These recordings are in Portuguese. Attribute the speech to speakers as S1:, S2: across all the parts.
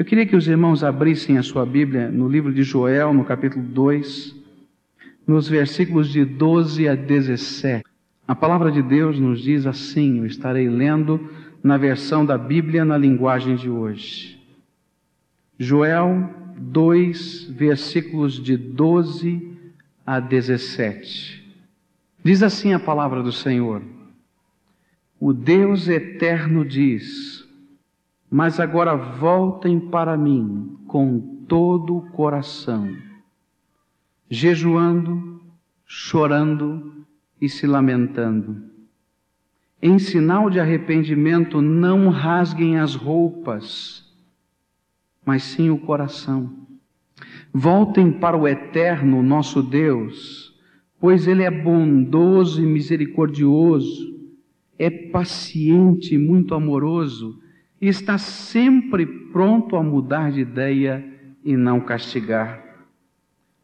S1: Eu queria que os irmãos abrissem a sua Bíblia no livro de Joel, no capítulo 2, nos versículos de 12 a 17. A palavra de Deus nos diz assim, eu estarei lendo na versão da Bíblia na linguagem de hoje. Joel 2, versículos de 12 a 17. Diz assim a palavra do Senhor: O Deus eterno diz: Mas agora voltem para mim com todo o coração, jejuando, chorando e se lamentando. Em sinal de arrependimento, não rasguem as roupas, mas sim o coração. Voltem para o eterno nosso Deus, pois Ele é bondoso e misericordioso, é paciente e muito amoroso, e está sempre pronto a mudar de ideia e não castigar.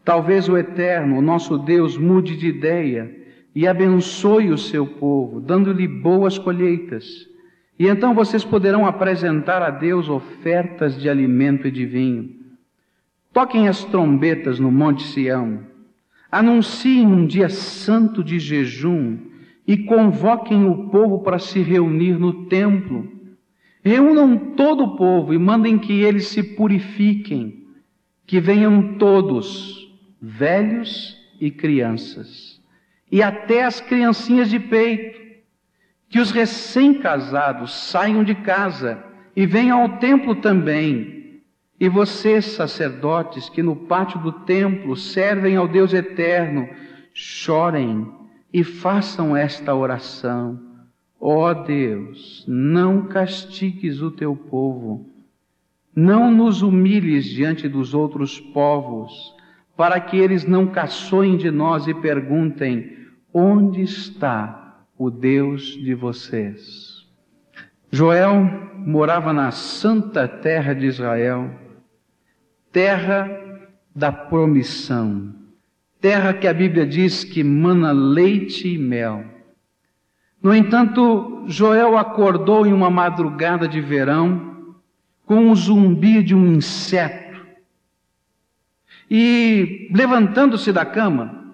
S1: Talvez o eterno, nosso Deus, mude de ideia e abençoe o seu povo, dando-lhe boas colheitas e então vocês poderão apresentar a Deus ofertas de alimento e de vinho. Toquem as trombetas no Monte Sião. Anunciem um dia santo de jejum e convoquem o povo para se reunir no templo. Reúnam todo o povo e mandem que eles se purifiquem, que venham todos, velhos e crianças, e até as criancinhas de peito que os recém-casados saiam de casa e venham ao templo também. E vocês, sacerdotes, que no pátio do templo servem ao Deus eterno, chorem e façam esta oração. Ó oh Deus, não castigues o teu povo, não nos humilhes diante dos outros povos, para que eles não caçoem de nós e perguntem: onde está o Deus de vocês. Joel morava na santa terra de Israel, terra da promissão, terra que a Bíblia diz que mana leite e mel. No entanto, Joel acordou em uma madrugada de verão com o zumbi de um inseto. E, levantando-se da cama,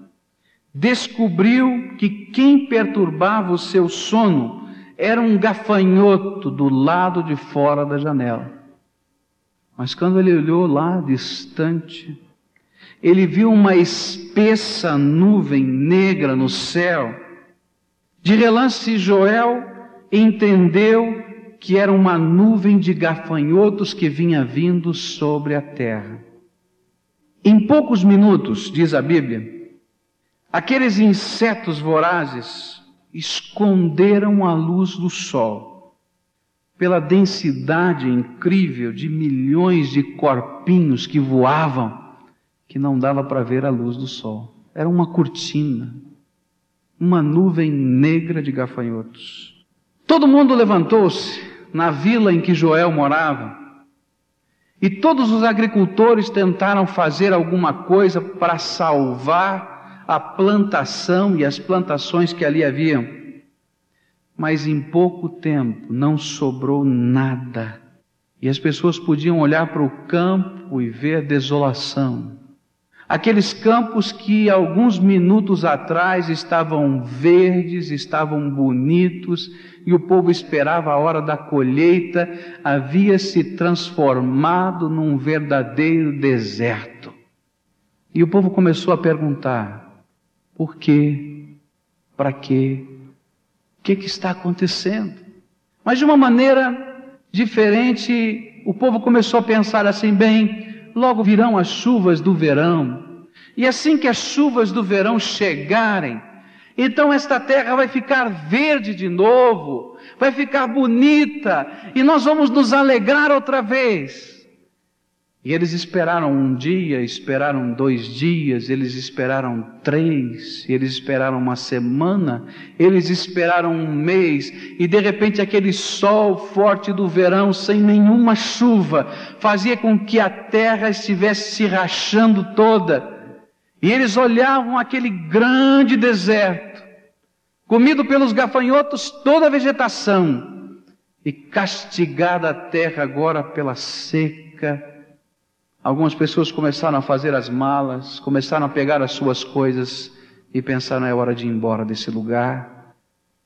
S1: descobriu que quem perturbava o seu sono era um gafanhoto do lado de fora da janela. Mas quando ele olhou lá distante, ele viu uma espessa nuvem negra no céu. De relance, Joel entendeu que era uma nuvem de gafanhotos que vinha vindo sobre a terra. Em poucos minutos, diz a Bíblia, Aqueles insetos vorazes esconderam a luz do sol. Pela densidade incrível de milhões de corpinhos que voavam, que não dava para ver a luz do sol. Era uma cortina, uma nuvem negra de gafanhotos. Todo mundo levantou-se na vila em que Joel morava. E todos os agricultores tentaram fazer alguma coisa para salvar a plantação e as plantações que ali haviam. Mas em pouco tempo não sobrou nada. E as pessoas podiam olhar para o campo e ver desolação. Aqueles campos que alguns minutos atrás estavam verdes, estavam bonitos, e o povo esperava a hora da colheita, havia se transformado num verdadeiro deserto. E o povo começou a perguntar: por quê? Para quê? O que, que está acontecendo? Mas de uma maneira diferente, o povo começou a pensar assim: bem, logo virão as chuvas do verão. E assim que as chuvas do verão chegarem, então esta terra vai ficar verde de novo, vai ficar bonita, e nós vamos nos alegrar outra vez. E eles esperaram um dia, esperaram dois dias, eles esperaram três, eles esperaram uma semana, eles esperaram um mês, e de repente aquele sol forte do verão, sem nenhuma chuva, fazia com que a terra estivesse se rachando toda. E eles olhavam aquele grande deserto, comido pelos gafanhotos toda a vegetação, e castigada a terra agora pela seca. Algumas pessoas começaram a fazer as malas, começaram a pegar as suas coisas e pensaram: é hora de ir embora desse lugar,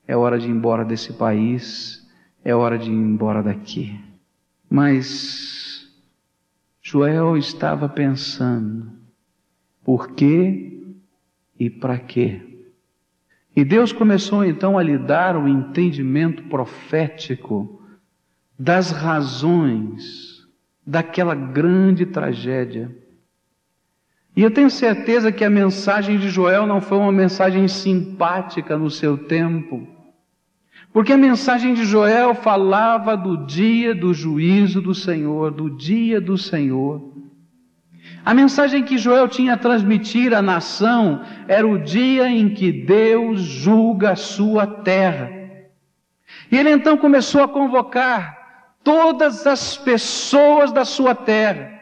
S1: é hora de ir embora desse país, é hora de ir embora daqui. Mas Joel estava pensando: por quê e para quê? E Deus começou então a lhe dar o entendimento profético das razões daquela grande tragédia. E eu tenho certeza que a mensagem de Joel não foi uma mensagem simpática no seu tempo, porque a mensagem de Joel falava do dia do juízo do Senhor, do dia do Senhor. A mensagem que Joel tinha a transmitir à nação era o dia em que Deus julga a sua terra. E ele então começou a convocar todas as pessoas da sua terra.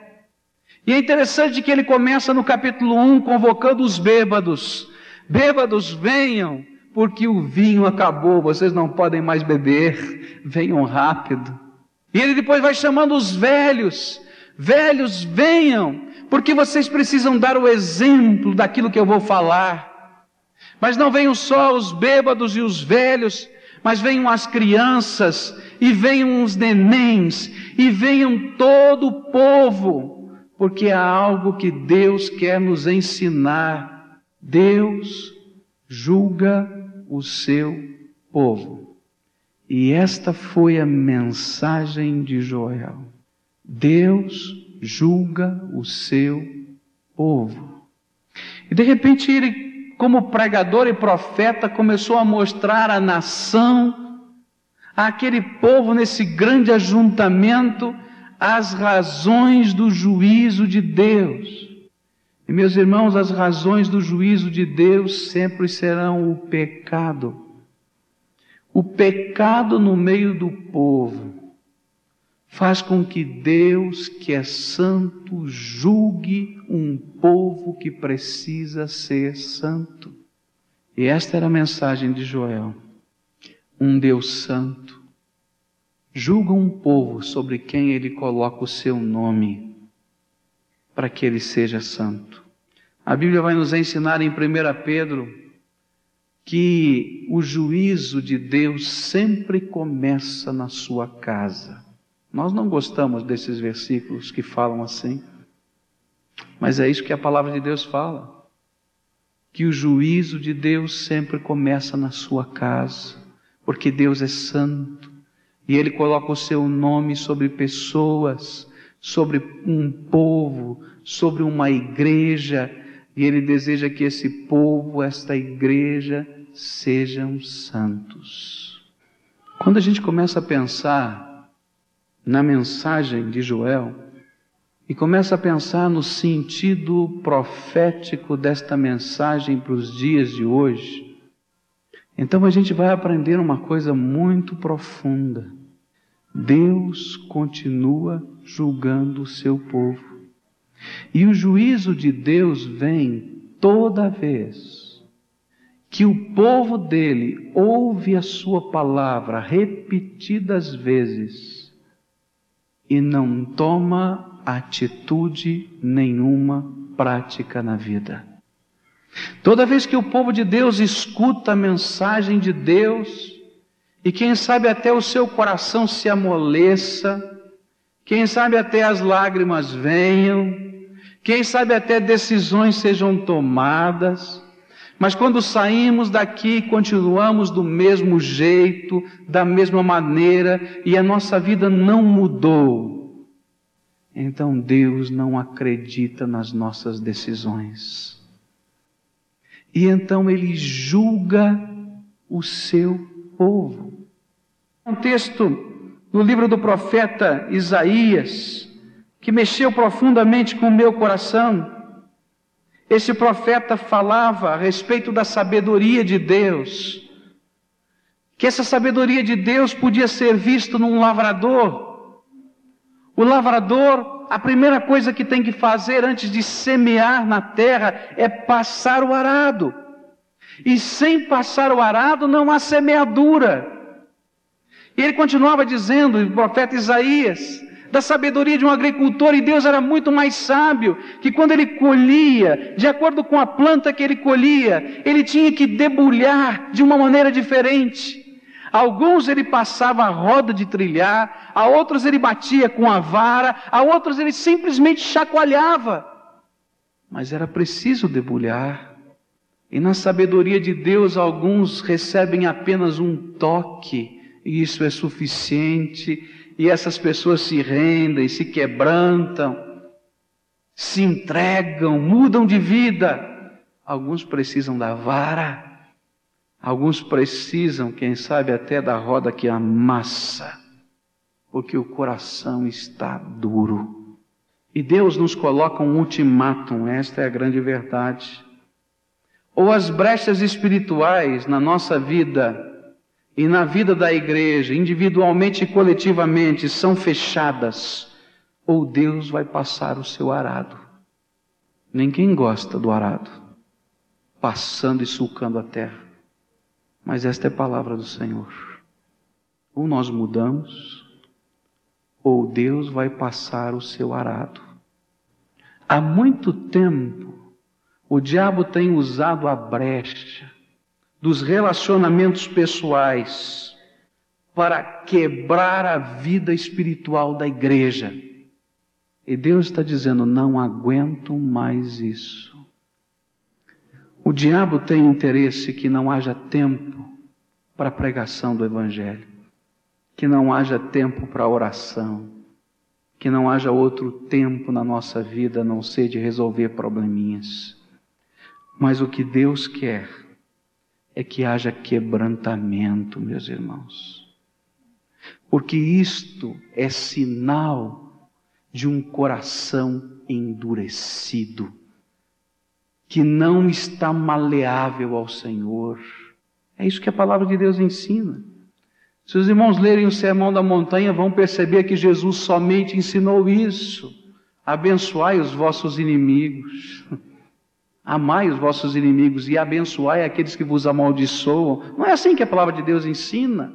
S1: E é interessante que ele começa no capítulo 1 convocando os bêbados. Bêbados, venham, porque o vinho acabou, vocês não podem mais beber, venham rápido. E ele depois vai chamando os velhos. Velhos, venham, porque vocês precisam dar o exemplo daquilo que eu vou falar. Mas não venham só os bêbados e os velhos, mas venham as crianças, e venham os nenéns, e venham todo o povo, porque há algo que Deus quer nos ensinar. Deus julga o seu povo. E esta foi a mensagem de Joel. Deus julga o seu povo. E de repente ele, como pregador e profeta, começou a mostrar à nação, àquele povo nesse grande ajuntamento, as razões do juízo de Deus. E meus irmãos, as razões do juízo de Deus sempre serão o pecado. O pecado no meio do povo faz com que Deus, que é santo, julgue um povo que precisa ser santo. E esta era a mensagem de Joel. Um Deus santo julga um povo sobre quem ele coloca o seu nome, para que ele seja santo. A Bíblia vai nos ensinar em 1 Pedro que o juízo de Deus sempre começa na sua casa. Nós não gostamos desses versículos que falam assim, mas é isso que a palavra de Deus fala. Que o juízo de Deus sempre começa na sua casa, porque Deus é santo e Ele coloca o seu nome sobre pessoas, sobre um povo, sobre uma igreja, e Ele deseja que esse povo, esta igreja, sejam santos. Quando a gente começa a pensar na mensagem de Joel e começa a pensar no sentido profético desta mensagem para os dias de hoje, então a gente vai aprender uma coisa muito profunda. Deus continua julgando o seu povo. E o juízo de Deus vem toda vez que o povo dele ouve a sua palavra repetidas vezes e não toma atitude nenhuma prática na vida. Toda vez que o povo de Deus escuta a mensagem de Deus, e quem sabe até o seu coração se amoleça, quem sabe até as lágrimas venham, quem sabe até decisões sejam tomadas, mas quando saímos daqui, continuamos do mesmo jeito, da mesma maneira, e a nossa vida não mudou. Então Deus não acredita nas nossas decisões. E então Ele julga o seu povo. Um texto no livro do profeta Isaías, que mexeu profundamente com o meu coração, esse profeta falava a respeito da sabedoria de Deus, que essa sabedoria de Deus podia ser vista num lavrador. O lavrador, a primeira coisa que tem que fazer antes de semear na terra é passar o arado. E sem passar o arado não há semeadura. E ele continuava dizendo, o profeta Isaías, da sabedoria de um agricultor, e Deus era muito mais sábio, que quando ele colhia, de acordo com a planta que ele colhia, ele tinha que debulhar de uma maneira diferente. Alguns ele passava a roda de trilhar, a outros ele batia com a vara, a outros ele simplesmente chacoalhava. Mas era preciso debulhar. E na sabedoria de Deus, alguns recebem apenas um toque, e isso é suficiente, e essas pessoas se rendem, se quebrantam, se entregam, mudam de vida. Alguns precisam da vara, alguns precisam, quem sabe, até da roda que amassa, porque o coração está duro. E Deus nos coloca um ultimátum, esta é a grande verdade. Ou as brechas espirituais na nossa vida e na vida da igreja, individualmente e coletivamente, são fechadas, ou Deus vai passar o seu arado. Ninguém gosta do arado, passando e sulcando a terra. Mas esta é a palavra do Senhor. Ou nós mudamos, ou Deus vai passar o seu arado. Há muito tempo, o diabo tem usado a brecha dos relacionamentos pessoais para quebrar a vida espiritual da igreja. E Deus está dizendo: não aguento mais isso. O diabo tem interesse que não haja tempo para a pregação do Evangelho, que não haja tempo para a oração, que não haja outro tempo na nossa vida a não ser de resolver probleminhas. Mas o que Deus quer é que haja quebrantamento, meus irmãos. Porque isto é sinal de um coração endurecido, que não está maleável ao Senhor. É isso que a palavra de Deus ensina. Se os irmãos lerem o Sermão da Montanha, vão perceber que Jesus somente ensinou isso. Abençoai os vossos inimigos. Amai os vossos inimigos e abençoai aqueles que vos amaldiçoam. Não é assim que a palavra de Deus ensina.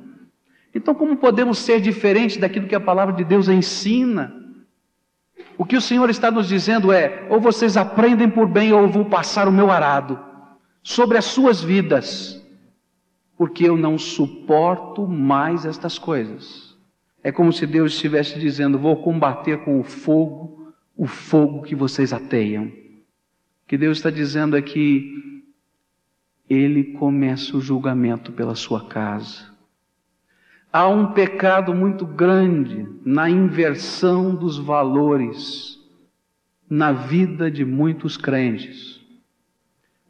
S1: Então, como podemos ser diferentes daquilo que a palavra de Deus ensina? O que o Senhor está nos dizendo é: ou vocês aprendem por bem, ou eu vou passar o meu arado sobre as suas vidas, porque eu não suporto mais estas coisas. É como se Deus estivesse dizendo: vou combater com o fogo o fogo que vocês ateiam que Deus está dizendo é que Ele começa o julgamento pela sua casa. Há um pecado muito grande na inversão dos valores na vida de muitos crentes.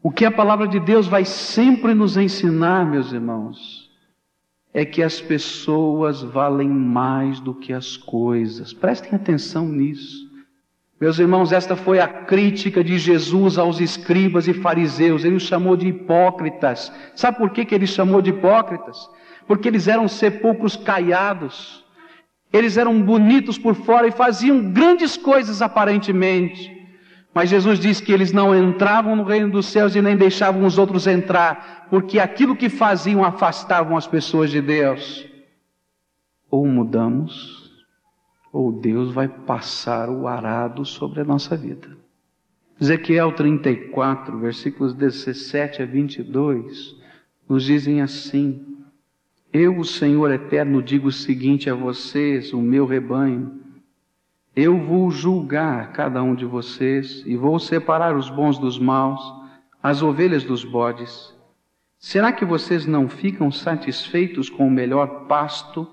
S1: O que a palavra de Deus vai sempre nos ensinar, meus irmãos, é que as pessoas valem mais do que as coisas. Prestem atenção nisso. Meus irmãos, esta foi a crítica de Jesus aos escribas e fariseus. Ele os chamou de hipócritas. Sabe por que, que ele chamou de hipócritas? Porque eles eram sepulcros caiados. Eles eram bonitos por fora e faziam grandes coisas aparentemente. Mas Jesus disse que eles não entravam no reino dos céus e nem deixavam os outros entrar, porque aquilo que faziam afastavam as pessoas de Deus. Ou mudamos, ou Deus vai passar o arado sobre a nossa vida. Ezequiel 34, versículos 17 a 22, nos dizem assim: Eu, o Senhor eterno, digo o seguinte a vocês, o meu rebanho: Eu vou julgar cada um de vocês e vou separar os bons dos maus, as ovelhas dos bodes. Será que vocês não ficam satisfeitos com o melhor pasto?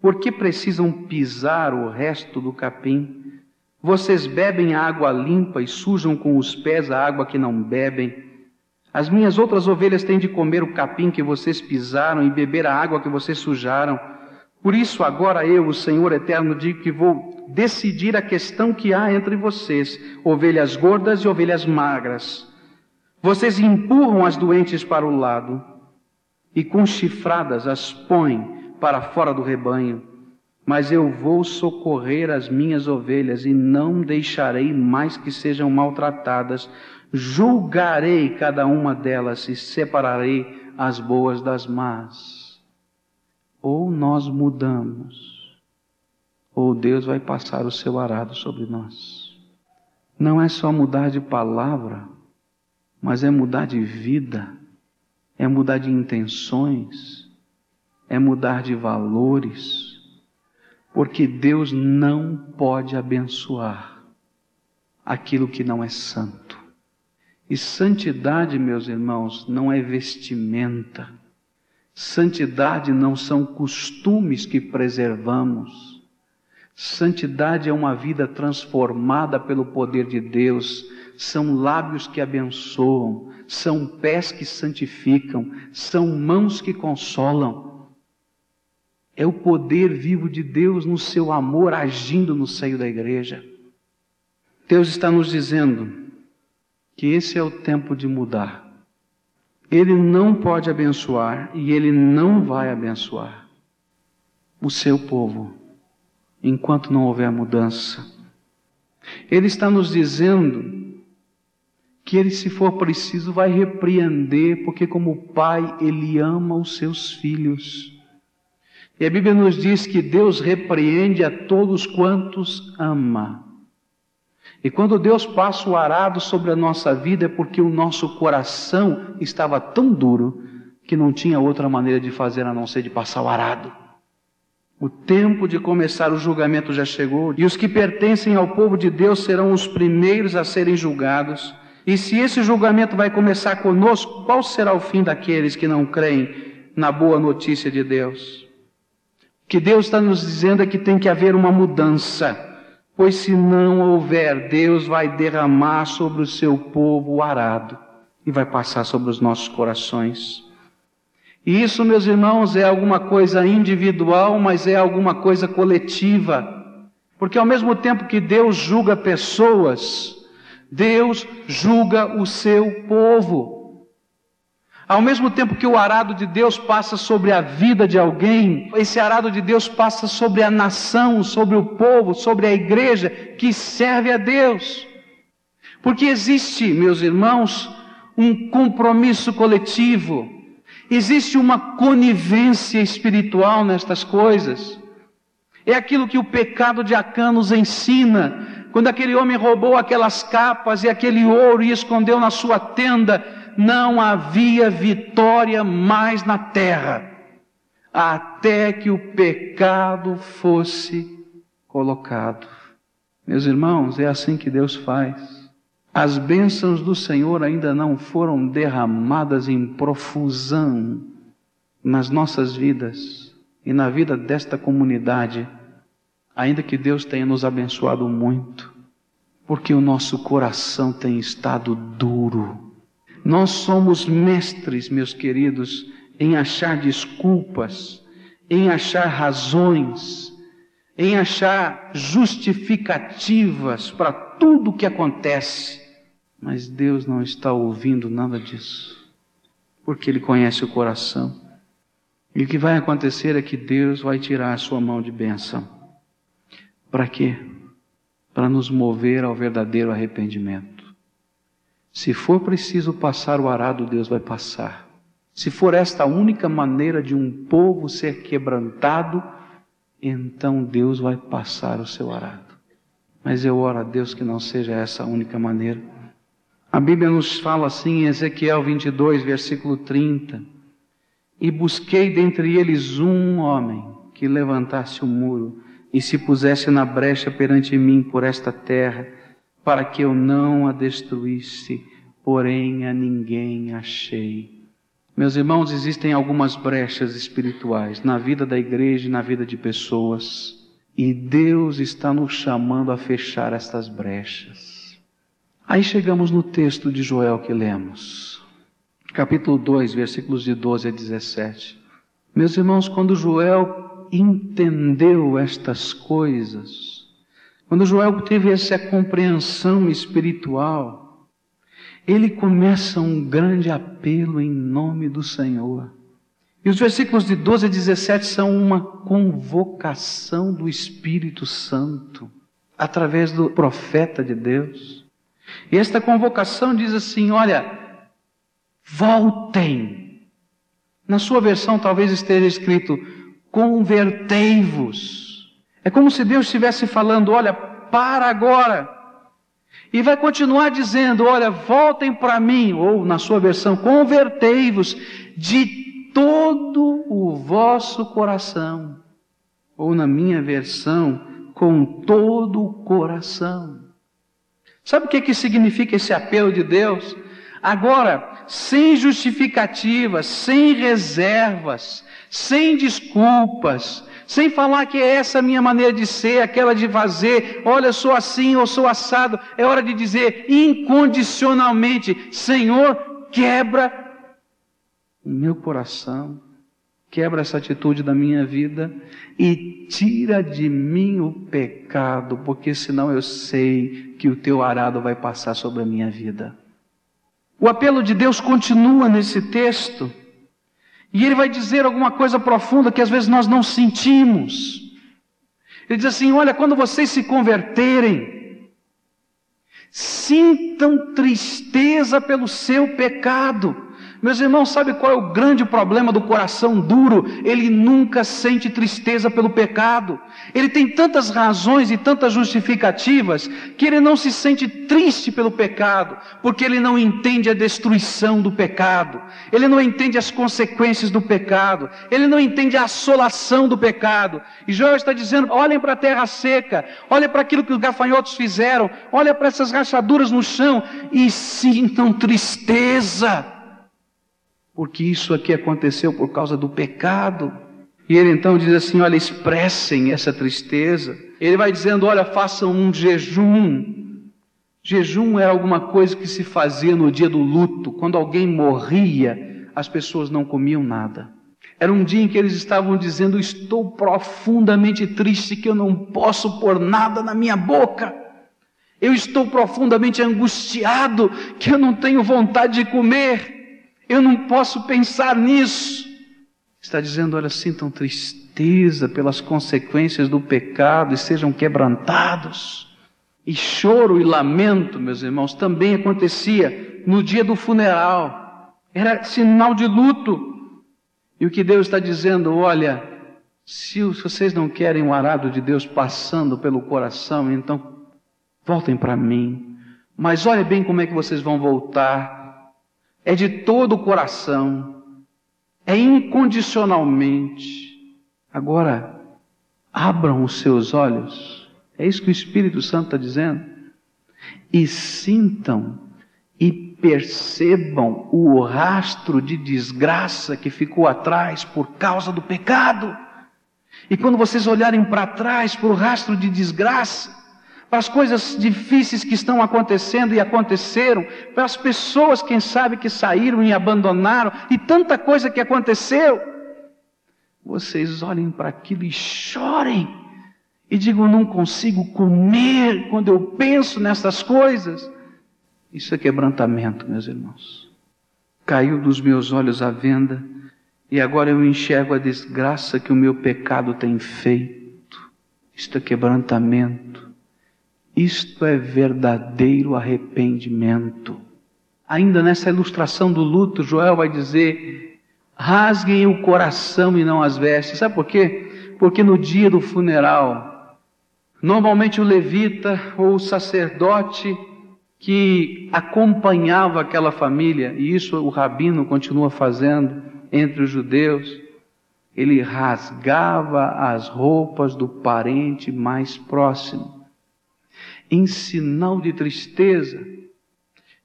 S1: Por que precisam pisar o resto do capim? Vocês bebem água limpa e sujam com os pés a água que não bebem. As minhas outras ovelhas têm de comer o capim que vocês pisaram e beber a água que vocês sujaram. Por isso, agora eu, o Senhor Eterno, digo que vou decidir a questão que há entre vocês, ovelhas gordas e ovelhas magras. Vocês empurram as doentes para o lado e com chifradas as põem para fora do rebanho, mas eu vou socorrer as minhas ovelhas e não deixarei mais que sejam maltratadas. Julgarei cada uma delas e separarei as boas das más. ou nós mudamos, ou Deus vai passar o seu arado sobre nós. Não é só mudar de palavra, mas é mudar de vida, é mudar de intenções, é mudar de valores, porque Deus não pode abençoar aquilo que não é santo. E santidade, meus irmãos, não é vestimenta. Santidade não são costumes que preservamos. Santidade é uma vida transformada pelo poder de Deus. São lábios que abençoam, são pés que santificam, são mãos que consolam. É o poder vivo de Deus no seu amor agindo no seio da igreja. Deus está nos dizendo: que esse é o tempo de mudar. Ele não pode abençoar e ele não vai abençoar o seu povo enquanto não houver mudança. Ele está nos dizendo que ele, se for preciso, vai repreender, porque, como pai, ele ama os seus filhos. E a Bíblia nos diz que Deus repreende a todos quantos ama. E quando Deus passa o arado sobre a nossa vida é porque o nosso coração estava tão duro que não tinha outra maneira de fazer a não ser de passar o arado. O tempo de começar o julgamento já chegou, e os que pertencem ao povo de Deus serão os primeiros a serem julgados. E se esse julgamento vai começar conosco, qual será o fim daqueles que não creem na boa notícia de Deus? O que Deus está nos dizendo é que tem que haver uma mudança. Pois se não houver, Deus vai derramar sobre o seu povo o arado e vai passar sobre os nossos corações. E isso, meus irmãos, é alguma coisa individual, mas é alguma coisa coletiva. Porque ao mesmo tempo que Deus julga pessoas, Deus julga o seu povo. Ao mesmo tempo que o arado de Deus passa sobre a vida de alguém, esse arado de Deus passa sobre a nação, sobre o povo, sobre a igreja que serve a Deus. Porque existe, meus irmãos, um compromisso coletivo, existe uma conivência espiritual nestas coisas. É aquilo que o pecado de Acã nos ensina. Quando aquele homem roubou aquelas capas e aquele ouro e escondeu na sua tenda, não havia vitória mais na terra, até que o pecado fosse colocado. Meus irmãos, é assim que Deus faz. As bênçãos do Senhor ainda não foram derramadas em profusão nas nossas vidas e na vida desta comunidade, ainda que Deus tenha nos abençoado muito, porque o nosso coração tem estado duro nós somos mestres, meus queridos, em achar desculpas, em achar razões, em achar justificativas para tudo o que acontece. Mas Deus não está ouvindo nada disso, porque Ele conhece o coração. E o que vai acontecer é que Deus vai tirar a sua mão de bênção. Para quê? Para nos mover ao verdadeiro arrependimento. Se for preciso passar o arado, Deus vai passar. Se for esta a única maneira de um povo ser quebrantado, então Deus vai passar o seu arado. Mas eu oro a Deus que não seja essa a única maneira. A Bíblia nos fala assim em Ezequiel 22, versículo 30. E busquei dentre eles um homem que levantasse o muro e se pusesse na brecha perante mim por esta terra para que eu não a destruísse, porém a ninguém achei. Meus irmãos, existem algumas brechas espirituais na vida da igreja e na vida de pessoas, e Deus está nos chamando a fechar estas brechas. Aí chegamos no texto de Joel que lemos, capítulo 2, versículos de 12 a 17. Meus irmãos, quando Joel entendeu estas coisas, quando Joel teve essa compreensão espiritual, ele começa um grande apelo em nome do Senhor. E os versículos de 12 a 17 são uma convocação do Espírito Santo através do profeta de Deus. E esta convocação diz assim: olha, voltem. Na sua versão talvez esteja escrito: convertei-vos. É como se Deus estivesse falando: olha, para agora. E vai continuar dizendo: olha, voltem para mim, ou na sua versão, convertei-vos de todo o vosso coração. Ou na minha versão, com todo o coração. Sabe o que, que significa esse apelo de Deus? Agora, sem justificativas, sem reservas, sem desculpas, sem falar que é essa minha maneira de ser, aquela de fazer, olha, sou assim ou sou assado, é hora de dizer incondicionalmente: Senhor, quebra o meu coração, quebra essa atitude da minha vida e tira de mim o pecado, porque senão eu sei que o teu arado vai passar sobre a minha vida. O apelo de Deus continua nesse texto. E ele vai dizer alguma coisa profunda que às vezes nós não sentimos. Ele diz assim: Olha, quando vocês se converterem, sintam tristeza pelo seu pecado. Meus irmãos, sabe qual é o grande problema do coração duro? Ele nunca sente tristeza pelo pecado. Ele tem tantas razões e tantas justificativas que ele não se sente triste pelo pecado, porque ele não entende a destruição do pecado. Ele não entende as consequências do pecado. Ele não entende a assolação do pecado. E Joel está dizendo: olhem para a terra seca, olhem para aquilo que os gafanhotos fizeram, olhem para essas rachaduras no chão e sintam tristeza porque isso aqui aconteceu por causa do pecado. E ele então diz assim: olha, expressem essa tristeza. Ele vai dizendo: olha, façam um jejum. Jejum era alguma coisa que se fazia no dia do luto, quando alguém morria, as pessoas não comiam nada. Era um dia em que eles estavam dizendo: Estou profundamente triste que eu não posso pôr nada na minha boca. Eu estou profundamente angustiado que eu não tenho vontade de comer. Eu não posso pensar nisso. Está dizendo: olha, sintam tristeza pelas consequências do pecado e sejam quebrantados. E choro e lamento, meus irmãos, também acontecia no dia do funeral. Era sinal de luto. E o que Deus está dizendo, olha, se vocês não querem o arado de Deus passando pelo coração, então voltem para mim. Mas olhe bem como é que vocês vão voltar é de todo o coração, é incondicionalmente. Agora, abram os seus olhos, é isso que o Espírito Santo está dizendo, e sintam e percebam o rastro de desgraça que ficou atrás por causa do pecado. E quando vocês olharem para trás para o rastro de desgraça, para as coisas difíceis que estão acontecendo e aconteceram, para as pessoas, quem sabe, que saíram e abandonaram, e tanta coisa que aconteceu. Vocês olhem para aquilo e chorem, e digam: não consigo comer quando eu penso nessas coisas. Isso é quebrantamento, meus irmãos. Caiu dos meus olhos a venda, e agora eu enxergo a desgraça que o meu pecado tem feito. Isto é quebrantamento. Isto é verdadeiro arrependimento. Ainda nessa ilustração do luto, Joel vai dizer: rasguem o coração e não as vestes. Sabe por quê? Porque no dia do funeral, normalmente o levita ou o sacerdote que acompanhava aquela família, e isso o rabino continua fazendo entre os judeus, ele rasgava as roupas do parente mais próximo em sinal de tristeza.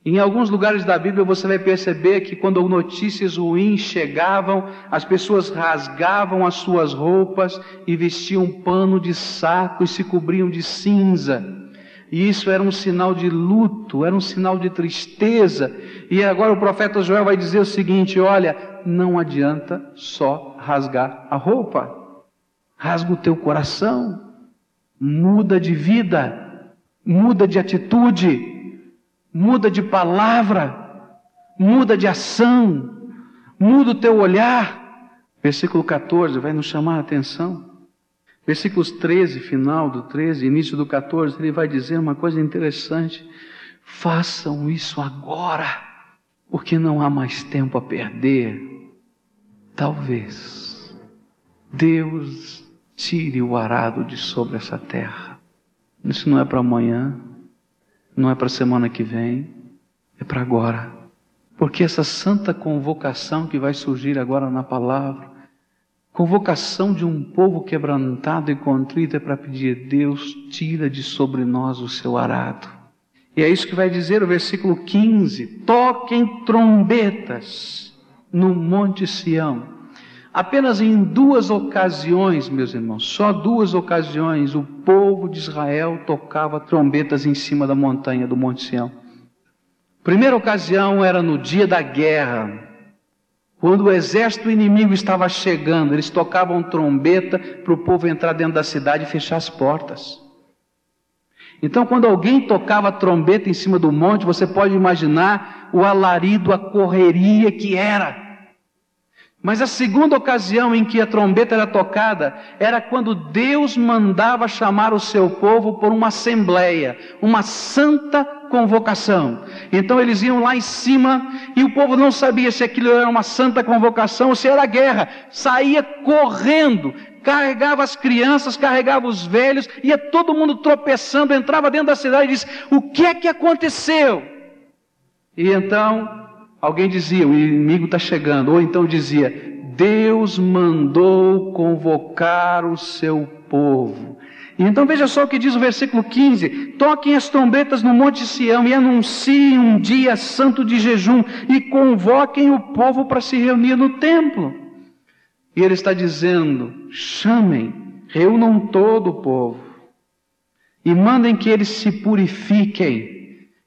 S1: Em alguns lugares da Bíblia você vai perceber que quando notícias ruins chegavam, as pessoas rasgavam as suas roupas e vestiam pano de saco e se cobriam de cinza. E isso era um sinal de luto, era um sinal de tristeza. E agora o profeta Joel vai dizer o seguinte: olha, não adianta só rasgar a roupa, rasga o teu coração, muda de vida muda de atitude, muda de palavra, muda de ação, muda o teu olhar. Versículo 14 vai nos chamar a atenção. Versículos 13, final do 13, início do 14, ele vai dizer uma coisa interessante. Façam isso agora, porque não há mais tempo a perder. Talvez Deus tire o arado de sobre essa terra. Isso não é para amanhã, não é para semana que vem, é para agora. Porque essa santa convocação que vai surgir agora na palavra, convocação de um povo quebrantado e contrito é para pedir: Deus, tira de sobre nós o seu arado. E é isso que vai dizer o versículo 15: toquem trombetas no Monte Sião Apenas em duas ocasiões, meus irmãos, só duas ocasiões, o povo de Israel tocava trombetas em cima da montanha do Monte Sião. Primeira ocasião era no dia da guerra, quando o exército inimigo estava chegando, eles tocavam trombeta para o povo entrar dentro da cidade e fechar as portas. Então, quando alguém tocava trombeta em cima do monte, você pode imaginar o alarido, a correria que era. Mas a segunda ocasião em que a trombeta era tocada era quando Deus mandava chamar o seu povo por uma assembleia, uma santa convocação. Então eles iam lá em cima e o povo não sabia se aquilo era uma santa convocação ou se era guerra. Saía correndo, carregava as crianças, carregava os velhos, ia todo mundo tropeçando, entrava dentro da cidade e disse: O que é que aconteceu? E então Alguém dizia, o inimigo está chegando, ou então dizia, Deus mandou convocar o seu povo. E então veja só o que diz o versículo 15: Toquem as trombetas no Monte Sião e anunciem um dia santo de jejum e convoquem o povo para se reunir no templo. E ele está dizendo: chamem, reúnam todo o povo e mandem que eles se purifiquem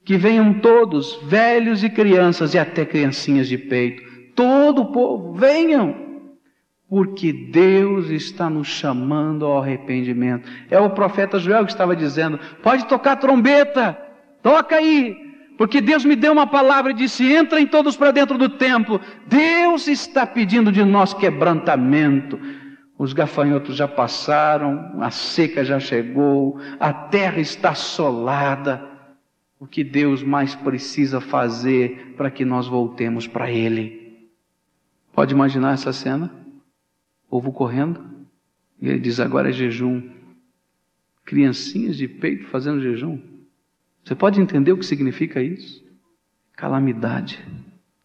S1: que venham todos, velhos e crianças e até criancinhas de peito, todo o povo, venham, porque Deus está nos chamando ao arrependimento. É o profeta Joel que estava dizendo: pode tocar trombeta, toca aí, porque Deus me deu uma palavra e disse: entrem todos para dentro do templo. Deus está pedindo de nós quebrantamento. Os gafanhotos já passaram, a seca já chegou, a terra está assolada o que Deus mais precisa fazer para que nós voltemos para Ele. Pode imaginar essa cena? Povo correndo, e ele diz: agora é jejum. Criancinhas de peito fazendo jejum. Você pode entender o que significa isso? Calamidade,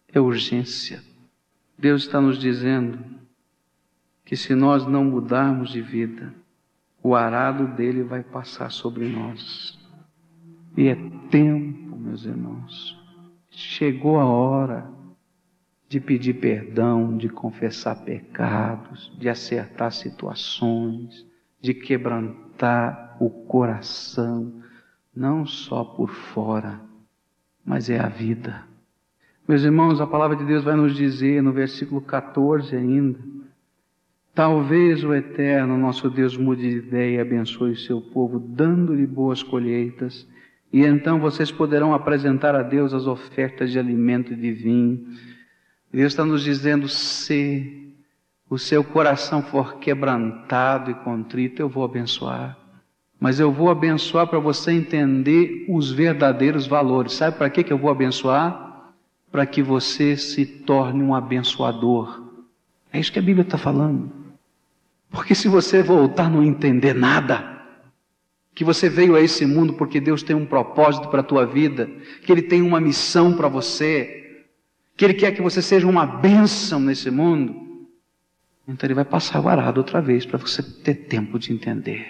S1: é urgência. Deus está nos dizendo que se nós não mudarmos de vida, o arado dele vai passar sobre nós. E é tempo, meus irmãos. Chegou a hora de pedir perdão, de confessar pecados, de acertar situações, de quebrantar o coração, não só por fora, mas é a vida. Meus irmãos, a palavra de Deus vai nos dizer no versículo 14 ainda: Talvez o Eterno, nosso Deus, mude de ideia e abençoe o seu povo, dando-lhe boas colheitas e então vocês poderão apresentar a Deus as ofertas de alimento e de vinho. Deus está nos dizendo: se o seu coração for quebrantado e contrito, eu vou abençoar. Mas eu vou abençoar para você entender os verdadeiros valores. Sabe para que, eu vou abençoar? Para que você se torne um abençoador. É isso que a Bíblia está falando. Porque se você voltar não entender nada, que você veio a esse mundo porque Deus tem um propósito para a tua vida, que Ele tem uma missão para você, que Ele quer que você seja uma bênção nesse mundo. Então Ele vai passar o arado outra vez para você ter tempo de entender.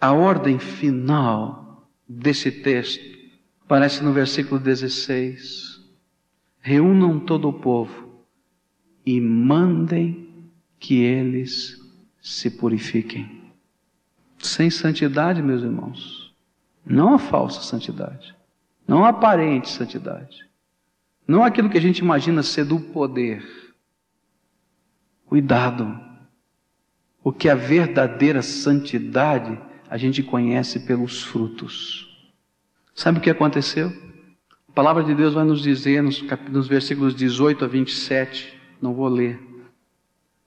S1: A ordem final desse texto aparece no versículo 16: Reúnam todo o povo e mandem que eles se purifiquem. Sem santidade, meus irmãos, não a falsa santidade, não a aparente santidade, não aquilo que a gente imagina ser do poder. Cuidado, porque a verdadeira santidade a gente conhece pelos frutos. Sabe o que aconteceu? A palavra de Deus vai nos dizer nos, nos versículos 18 a 27, não vou ler,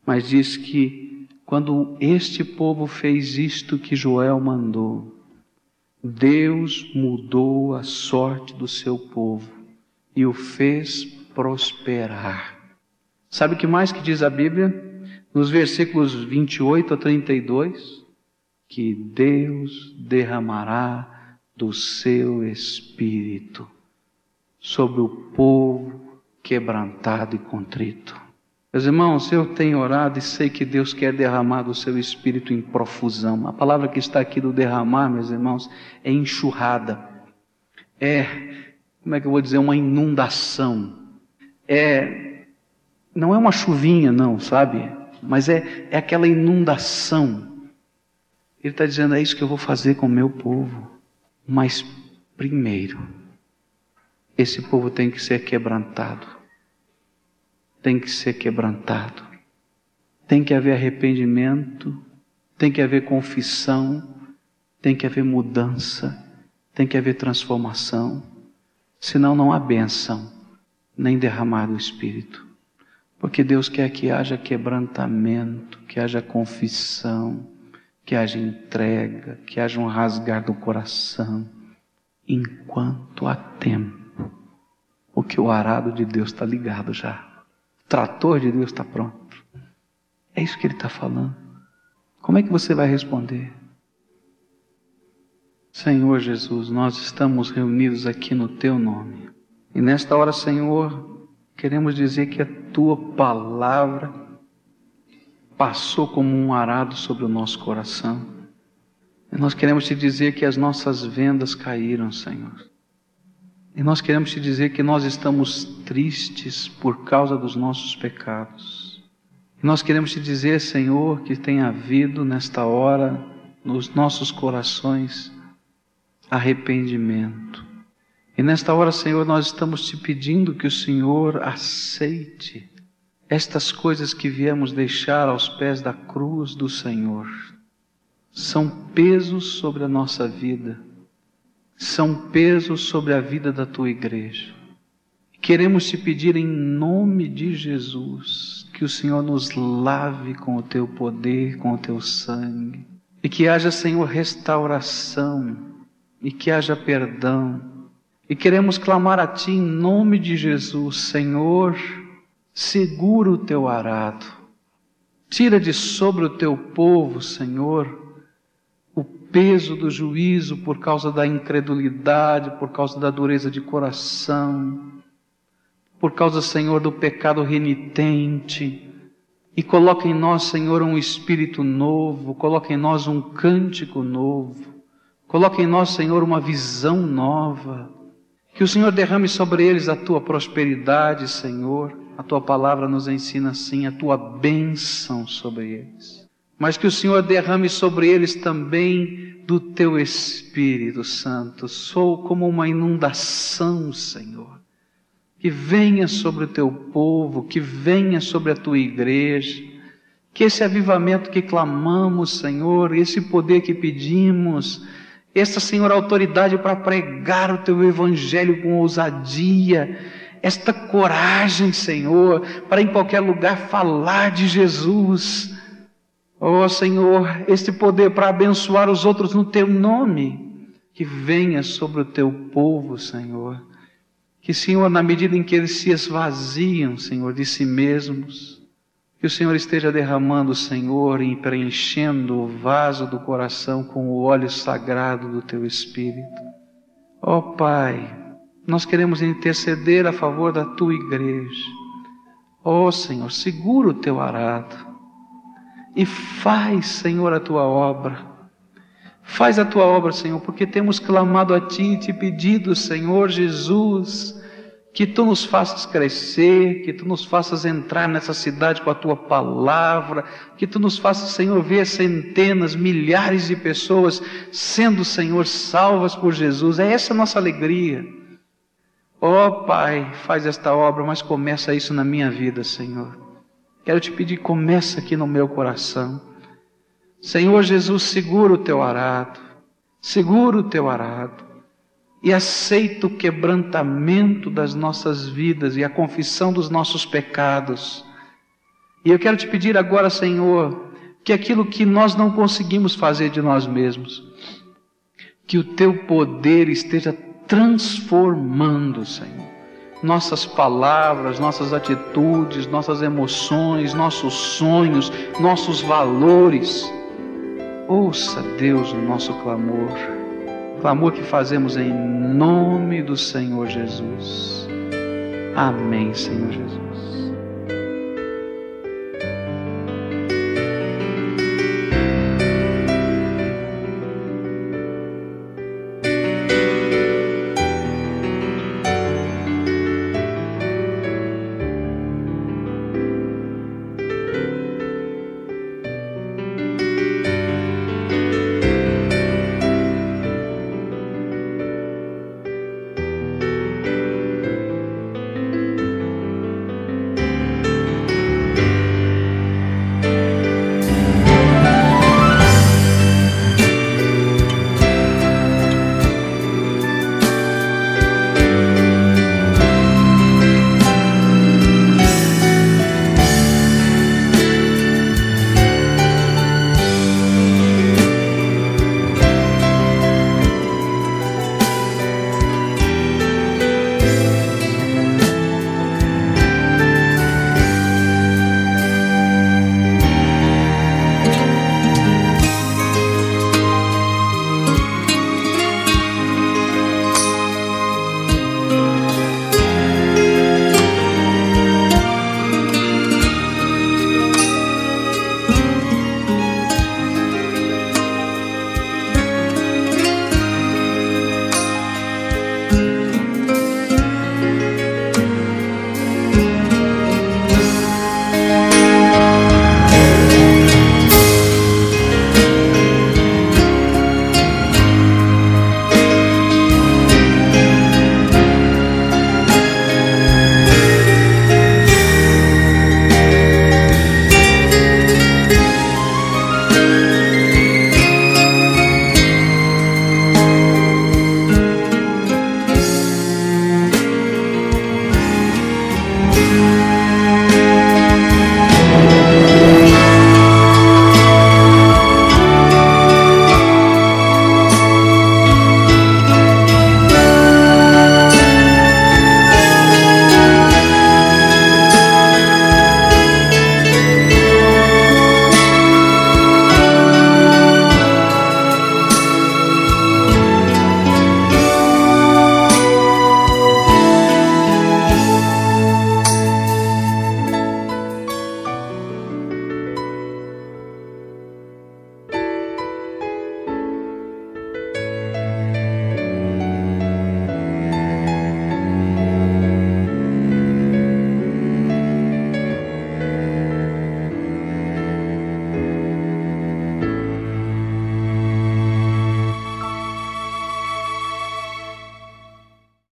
S1: mas diz que quando este povo fez isto que Joel mandou, Deus mudou a sorte do seu povo e o fez prosperar. Sabe o que mais que diz a Bíblia? nos versículos 28 a 32, que Deus derramará do seu espírito sobre o povo quebrantado e contrito. Meus irmãos, eu tenho orado e sei que Deus quer derramar do seu espírito em profusão. A palavra que está aqui do derramar, meus irmãos, é enxurrada. É, como é que eu vou dizer, uma inundação. É, não é uma chuvinha, não, sabe? Mas é, é aquela inundação. Ele está dizendo: é isso que eu vou fazer com o meu povo. Mas primeiro, esse povo tem que ser quebrantado. Tem que ser quebrantado. Tem que haver arrependimento, tem que haver confissão, tem que haver mudança, tem que haver transformação. Senão não há bênção, nem derramar do Espírito. Porque Deus quer que haja quebrantamento, que haja confissão, que haja entrega, que haja um rasgar do coração, enquanto há tempo. Porque o arado de Deus está ligado já. Trator de Deus está pronto. É isso que ele está falando. Como é que você vai responder? Senhor Jesus, nós estamos reunidos aqui no Teu nome. E nesta hora, Senhor, Queremos dizer que a tua palavra passou como um arado sobre o nosso coração. E nós queremos te dizer que as nossas vendas caíram, Senhor. E nós queremos te dizer que nós estamos tristes por causa dos nossos pecados. E nós queremos te dizer, Senhor, que tem havido nesta hora nos nossos corações arrependimento. E nesta hora, Senhor, nós estamos te pedindo que o Senhor aceite estas coisas que viemos deixar aos pés da cruz do Senhor. São pesos sobre a nossa vida, são pesos sobre a vida da tua igreja. Queremos te pedir em nome de Jesus que o Senhor nos lave com o teu poder, com o teu sangue, e que haja, Senhor, restauração, e que haja perdão e queremos clamar a Ti em nome de Jesus, Senhor, segura o Teu arado, tira de sobre o Teu povo, Senhor, peso do juízo por causa da incredulidade, por causa da dureza de coração, por causa, Senhor, do pecado renitente, e coloca em nós, Senhor, um espírito novo, coloca em nós um cântico novo, coloca em nós, Senhor, uma visão nova. Que o Senhor derrame sobre eles a tua prosperidade, Senhor. A tua palavra nos ensina assim, a tua bênção sobre eles. Mas que o Senhor derrame sobre eles também do teu Espírito Santo. Sou como uma inundação, Senhor. Que venha sobre o teu povo, que venha sobre a tua igreja. Que esse avivamento que clamamos, Senhor, esse poder que pedimos, esta, Senhor, autoridade para pregar o teu evangelho com ousadia, esta coragem, Senhor, para em qualquer lugar falar de Jesus. Oh, Senhor, este poder para abençoar os outros no teu nome, que venha sobre o teu povo, Senhor. Que, Senhor, na medida em que eles se esvaziam, Senhor, de si mesmos, que o Senhor esteja derramando, Senhor, e preenchendo o vaso do coração com o óleo sagrado do Teu Espírito. Ó oh, Pai, nós queremos interceder a favor da Tua igreja. Ó oh, Senhor, segura o Teu arado e faz, Senhor, a Tua obra. Faz a Tua obra, Senhor, porque temos clamado a Ti e te pedido, Senhor Jesus, que tu nos faças crescer, que tu nos faças entrar nessa cidade com a tua palavra, que tu nos faças, Senhor, ver centenas, milhares de pessoas sendo, Senhor, salvas por Jesus. É essa a nossa alegria. Ó oh, Pai, faz esta obra, mas começa isso na minha vida, Senhor. Quero te pedir, começa aqui no meu coração. Senhor Jesus, segura o teu arado, segura o teu arado e aceita o quebrantamento das nossas vidas e a confissão dos nossos pecados. E eu quero te pedir agora, Senhor, que aquilo que nós não conseguimos fazer de nós mesmos, que o teu poder esteja transformando, Senhor. Nossas palavras, nossas atitudes, nossas emoções, nossos sonhos, nossos valores. Ouça Deus no nosso clamor, clamor que fazemos em nome do Senhor Jesus. Amém, Senhor Jesus.